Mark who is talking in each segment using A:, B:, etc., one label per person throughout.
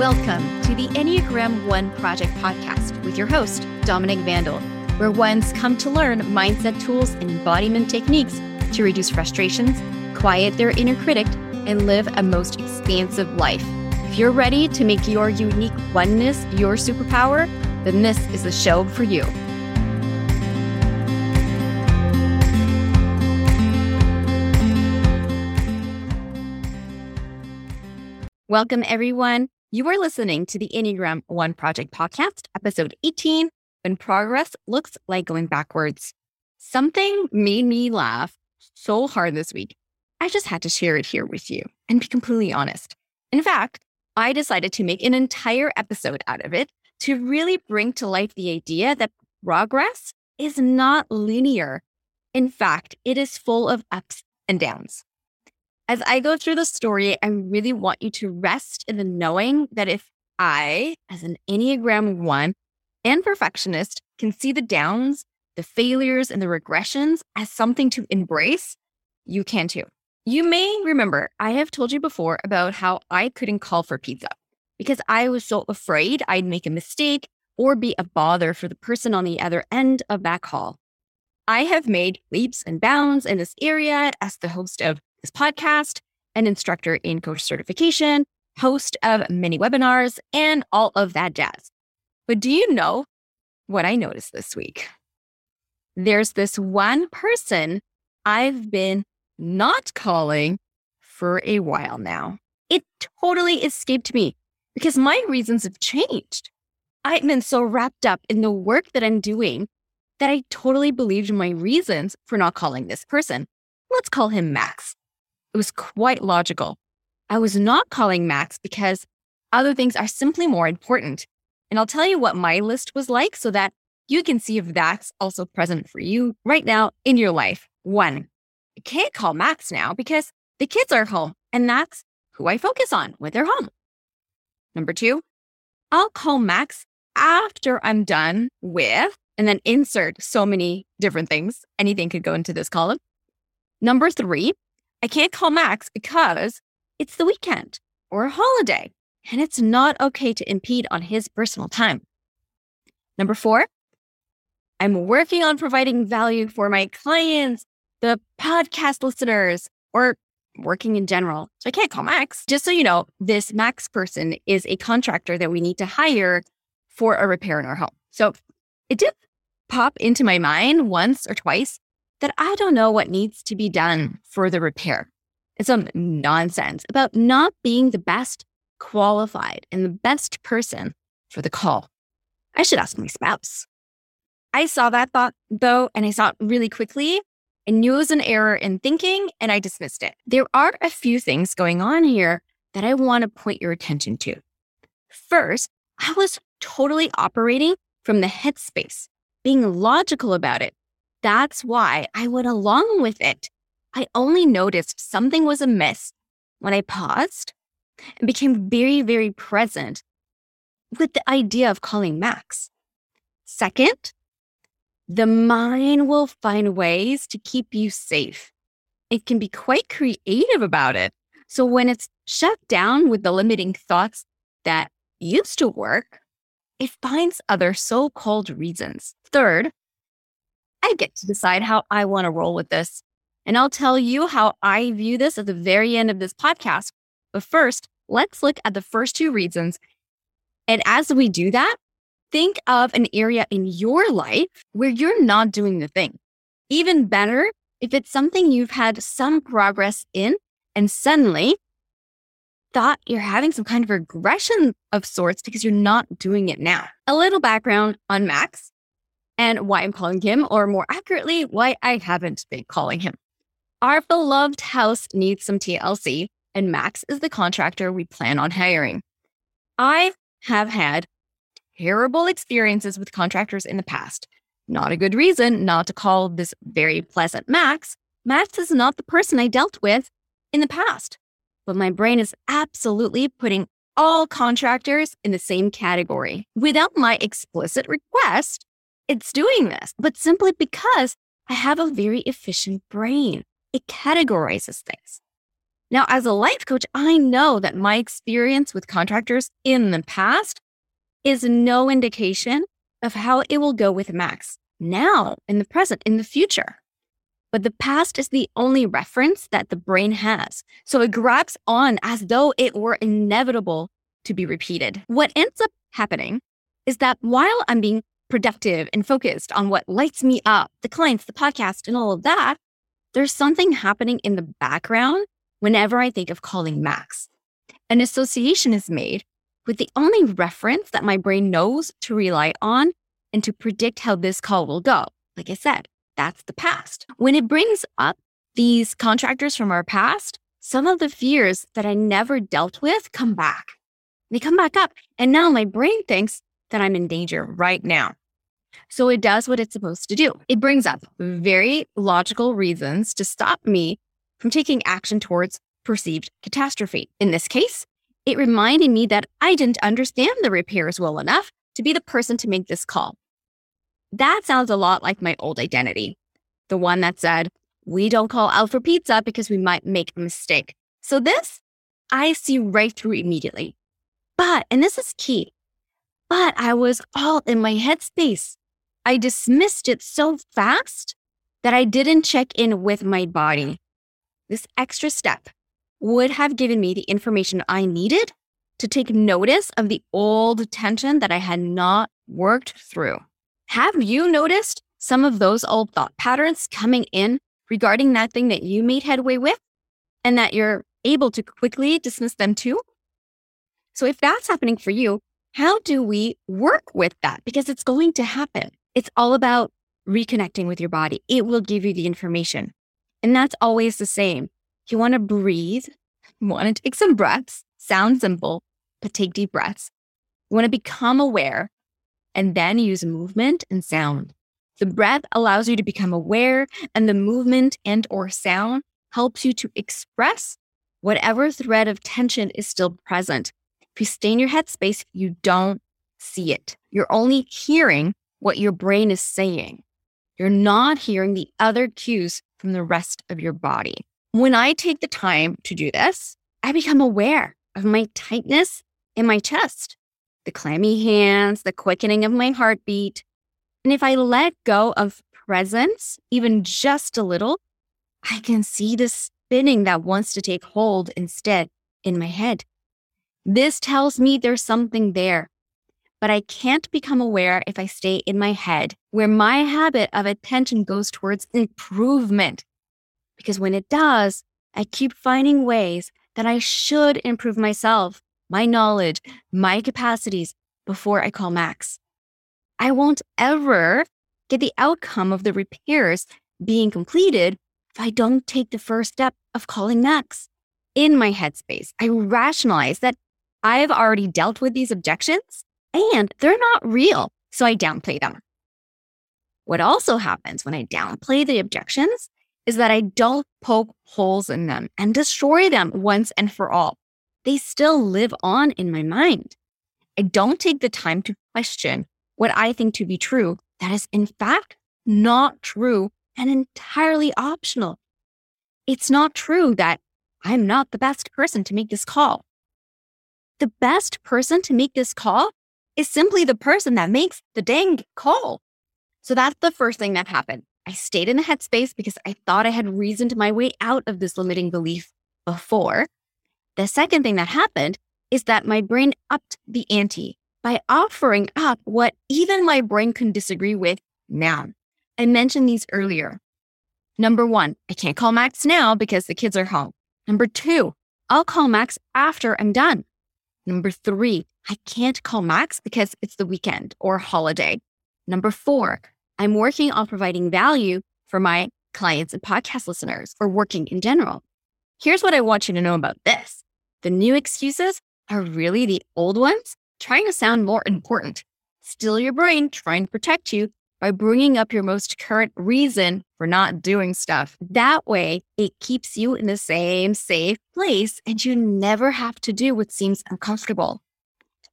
A: Welcome to the Enneagram One Project podcast with your host, Dominique Vandal, where ones come to learn mindset tools and embodiment techniques to reduce frustrations, quiet their inner critic, and live a most expansive life. If you're ready to make your unique oneness your superpower, then this is the show for you. Welcome, everyone. You are listening to the Enneagram One Project podcast, episode 18 When Progress Looks Like Going Backwards. Something made me laugh so hard this week. I just had to share it here with you and be completely honest. In fact, I decided to make an entire episode out of it to really bring to life the idea that progress is not linear. In fact, it is full of ups and downs. As I go through the story, I really want you to rest in the knowing that if I, as an Enneagram 1 and perfectionist, can see the downs, the failures, and the regressions as something to embrace, you can too. You may remember I have told you before about how I couldn't call for pizza because I was so afraid I'd make a mistake or be a bother for the person on the other end of that call. I have made leaps and bounds in this area as the host of this podcast, an instructor in coach certification, host of many webinars, and all of that jazz. But do you know what I noticed this week? There's this one person I've been not calling for a while now. It totally escaped me because my reasons have changed. I've been so wrapped up in the work that I'm doing that I totally believed my reasons for not calling this person. Let's call him Max. It was quite logical. I was not calling Max because other things are simply more important. And I'll tell you what my list was like so that you can see if that's also present for you right now in your life. One, I can't call Max now because the kids are home and that's who I focus on when they're home. Number two, I'll call Max after I'm done with, and then insert so many different things. Anything could go into this column. Number three, I can't call Max because it's the weekend or a holiday, and it's not okay to impede on his personal time. Number four, I'm working on providing value for my clients, the podcast listeners, or working in general. So I can't call Max. Just so you know, this Max person is a contractor that we need to hire for a repair in our home. So it did pop into my mind once or twice that I don't know what needs to be done for the repair. It's some nonsense about not being the best qualified and the best person for the call. I should ask my spouse. I saw that thought though, and I saw it really quickly. I knew it was an error in thinking and I dismissed it. There are a few things going on here that I want to point your attention to. First, I was totally operating from the headspace, being logical about it, that's why I went along with it. I only noticed something was amiss when I paused and became very, very present with the idea of calling Max. Second, the mind will find ways to keep you safe. It can be quite creative about it. So when it's shut down with the limiting thoughts that used to work, it finds other so called reasons. Third, I get to decide how I want to roll with this. And I'll tell you how I view this at the very end of this podcast. But first, let's look at the first two reasons. And as we do that, think of an area in your life where you're not doing the thing. Even better, if it's something you've had some progress in and suddenly thought you're having some kind of regression of sorts because you're not doing it now. A little background on Max and why I'm calling him, or more accurately, why I haven't been calling him. Our beloved house needs some TLC, and Max is the contractor we plan on hiring. I have had terrible experiences with contractors in the past. Not a good reason not to call this very pleasant Max. Max is not the person I dealt with in the past, but my brain is absolutely putting all contractors in the same category. Without my explicit request, it's doing this, but simply because I have a very efficient brain. It categorizes things. Now, as a life coach, I know that my experience with contractors in the past is no indication of how it will go with Max now, in the present, in the future. But the past is the only reference that the brain has. So it grabs on as though it were inevitable to be repeated. What ends up happening is that while I'm being productive and focused on what lights me up, the clients, the podcast, and all of that, there's something happening in the background whenever I think of calling Max. An association is made with the only reference that my brain knows to rely on and to predict how this call will go. Like I said, that's the past. When it brings up these contractors from our past, some of the fears that I never dealt with come back. They come back up. And now my brain thinks that I'm in danger right now. So it does what it's supposed to do. It brings up very logical reasons to stop me from taking action towards perceived catastrophe. In this case, it reminded me that I didn't understand the repairs well enough to be the person to make this call. That sounds a lot like my old identity, the one that said, we don't call out for pizza because we might make a mistake. So this I see right through immediately. But, and this is key, but I was all in my headspace. I dismissed it so fast that I didn't check in with my body. This extra step would have given me the information I needed to take notice of the old tension that I had not worked through. Have you noticed some of those old thought patterns coming in regarding that thing that you made headway with and that you're able to quickly dismiss them too? So, if that's happening for you, how do we work with that? Because it's going to happen. It's all about reconnecting with your body. It will give you the information. And that's always the same. You want to breathe, you want to take some breaths, sound simple, but take deep breaths. You want to become aware and then use movement and sound. The breath allows you to become aware and the movement and or sound helps you to express whatever thread of tension is still present. If you stay in your headspace, you don't see it. You're only hearing what your brain is saying. You're not hearing the other cues from the rest of your body. When I take the time to do this, I become aware of my tightness in my chest the clammy hands, the quickening of my heartbeat. And if I let go of presence, even just a little, I can see the spinning that wants to take hold instead in my head. This tells me there's something there, but I can't become aware if I stay in my head, where my habit of attention goes towards improvement. Because when it does, I keep finding ways that I should improve myself my knowledge, my capacities before I call Max. I won't ever get the outcome of the repairs being completed if I don't take the first step of calling Max. In my headspace, I rationalize that I've already dealt with these objections and they're not real, so I downplay them. What also happens when I downplay the objections is that I don't poke holes in them and destroy them once and for all they still live on in my mind. I don't take the time to question what I think to be true that is, in fact, not true and entirely optional. It's not true that I'm not the best person to make this call. The best person to make this call is simply the person that makes the dang call. So that's the first thing that happened. I stayed in the headspace because I thought I had reasoned my way out of this limiting belief before. The second thing that happened is that my brain upped the ante by offering up what even my brain can disagree with now. I mentioned these earlier. Number one, I can't call Max now because the kids are home. Number two, I'll call Max after I'm done. Number three, I can't call Max because it's the weekend or holiday. Number four, I'm working on providing value for my clients and podcast listeners or working in general. Here's what I want you to know about this the new excuses are really the old ones trying to sound more important. Still your brain trying to protect you by bringing up your most current reason for not doing stuff. That way, it keeps you in the same safe place and you never have to do what seems uncomfortable.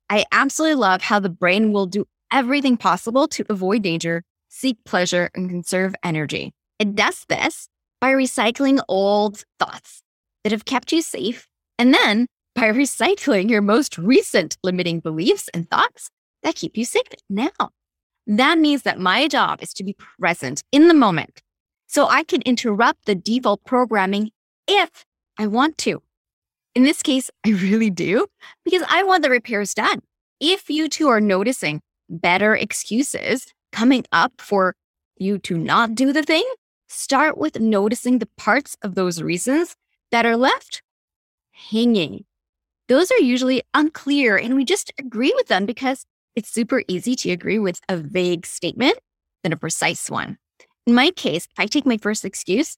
A: I absolutely love how the brain will do everything possible to avoid danger, seek pleasure, and conserve energy. It does this by recycling old thoughts that have kept you safe, and then by recycling your most recent limiting beliefs and thoughts that keep you safe now. That means that my job is to be present in the moment so I can interrupt the default programming if I want to. In this case, I really do because I want the repairs done. If you two are noticing better excuses coming up for you to not do the thing, start with noticing the parts of those reasons that are left hanging. Those are usually unclear, and we just agree with them because it's super easy to agree with a vague statement than a precise one. In my case, if I take my first excuse.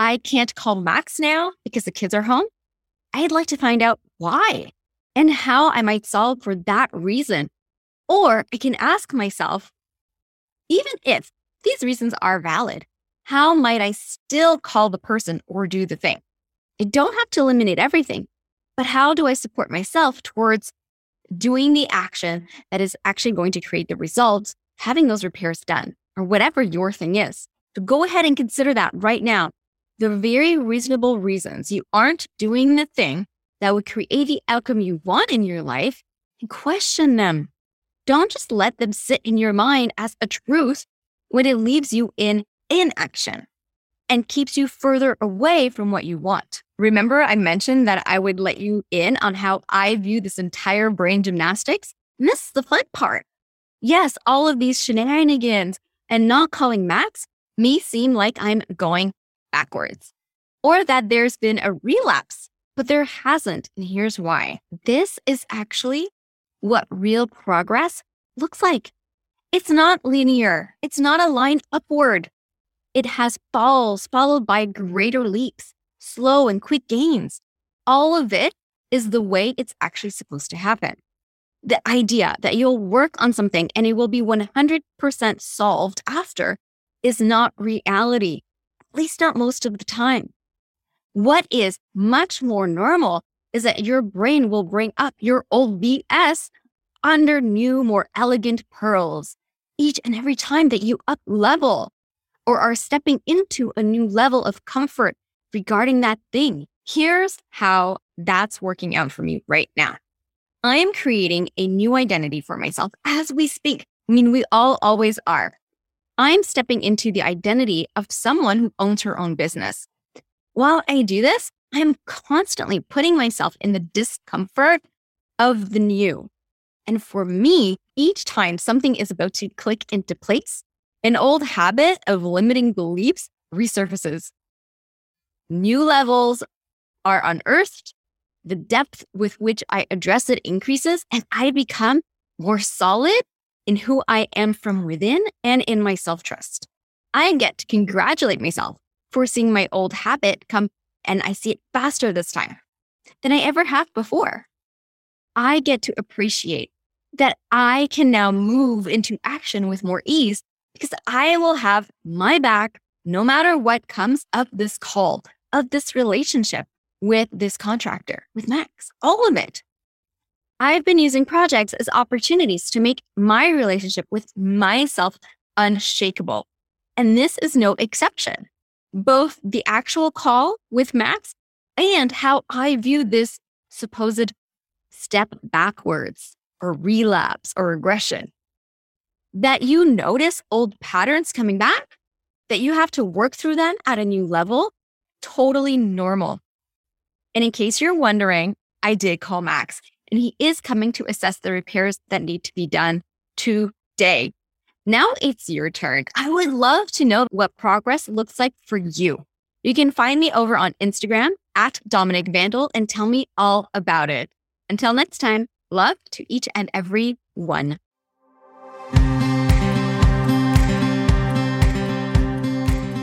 A: I can't call Max now because the kids are home. I'd like to find out why and how I might solve for that reason. Or I can ask myself, even if these reasons are valid, how might I still call the person or do the thing? I don't have to eliminate everything, but how do I support myself towards doing the action that is actually going to create the results, having those repairs done, or whatever your thing is? So go ahead and consider that right now. The very reasonable reasons you aren't doing the thing that would create the outcome you want in your life and question them. Don't just let them sit in your mind as a truth when it leaves you in inaction and keeps you further away from what you want. Remember, I mentioned that I would let you in on how I view this entire brain gymnastics? And this is the fun part. Yes, all of these shenanigans and not calling Max may seem like I'm going backwards or that there's been a relapse, but there hasn't. And here's why this is actually what real progress looks like. It's not linear, it's not a line upward. It has falls followed by greater leaps, slow and quick gains. All of it is the way it's actually supposed to happen. The idea that you'll work on something and it will be 100% solved after is not reality, at least not most of the time. What is much more normal is that your brain will bring up your old BS under new, more elegant pearls each and every time that you up level or are stepping into a new level of comfort regarding that thing. Here's how that's working out for me right now. I am creating a new identity for myself as we speak. I mean, we all always are. I'm stepping into the identity of someone who owns her own business. While I do this, I'm constantly putting myself in the discomfort of the new. And for me, each time something is about to click into place, an old habit of limiting beliefs resurfaces. New levels are unearthed, the depth with which I address it increases, and I become more solid in who I am from within and in my self trust. I get to congratulate myself for seeing my old habit come and I see it faster this time than I ever have before. I get to appreciate that I can now move into action with more ease because I will have my back no matter what comes of this call, of this relationship with this contractor, with Max, all of it. I've been using projects as opportunities to make my relationship with myself unshakable. And this is no exception. Both the actual call with Max and how I view this supposed step backwards or relapse or regression. That you notice old patterns coming back, that you have to work through them at a new level, totally normal. And in case you're wondering, I did call Max and he is coming to assess the repairs that need to be done today. Now it's your turn. I would love to know what progress looks like for you. You can find me over on Instagram at Dominique Vandal and tell me all about it. Until next time, love to each and every one.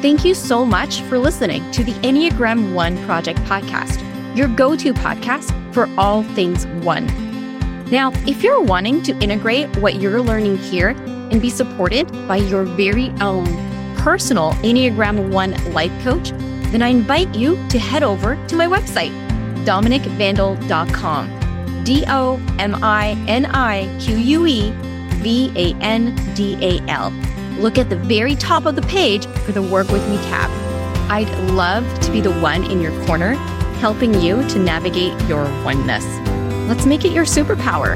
A: Thank you so much for listening to the Enneagram One Project podcast your go to podcast for all things one. Now, if you're wanting to integrate what you're learning here and be supported by your very own personal Enneagram One life coach, then I invite you to head over to my website, dominiquevandal.com. D O M I N I Q U E V A N D A L. Look at the very top of the page for the Work With Me tab. I'd love to be the one in your corner helping you to navigate your oneness. Let's make it your superpower.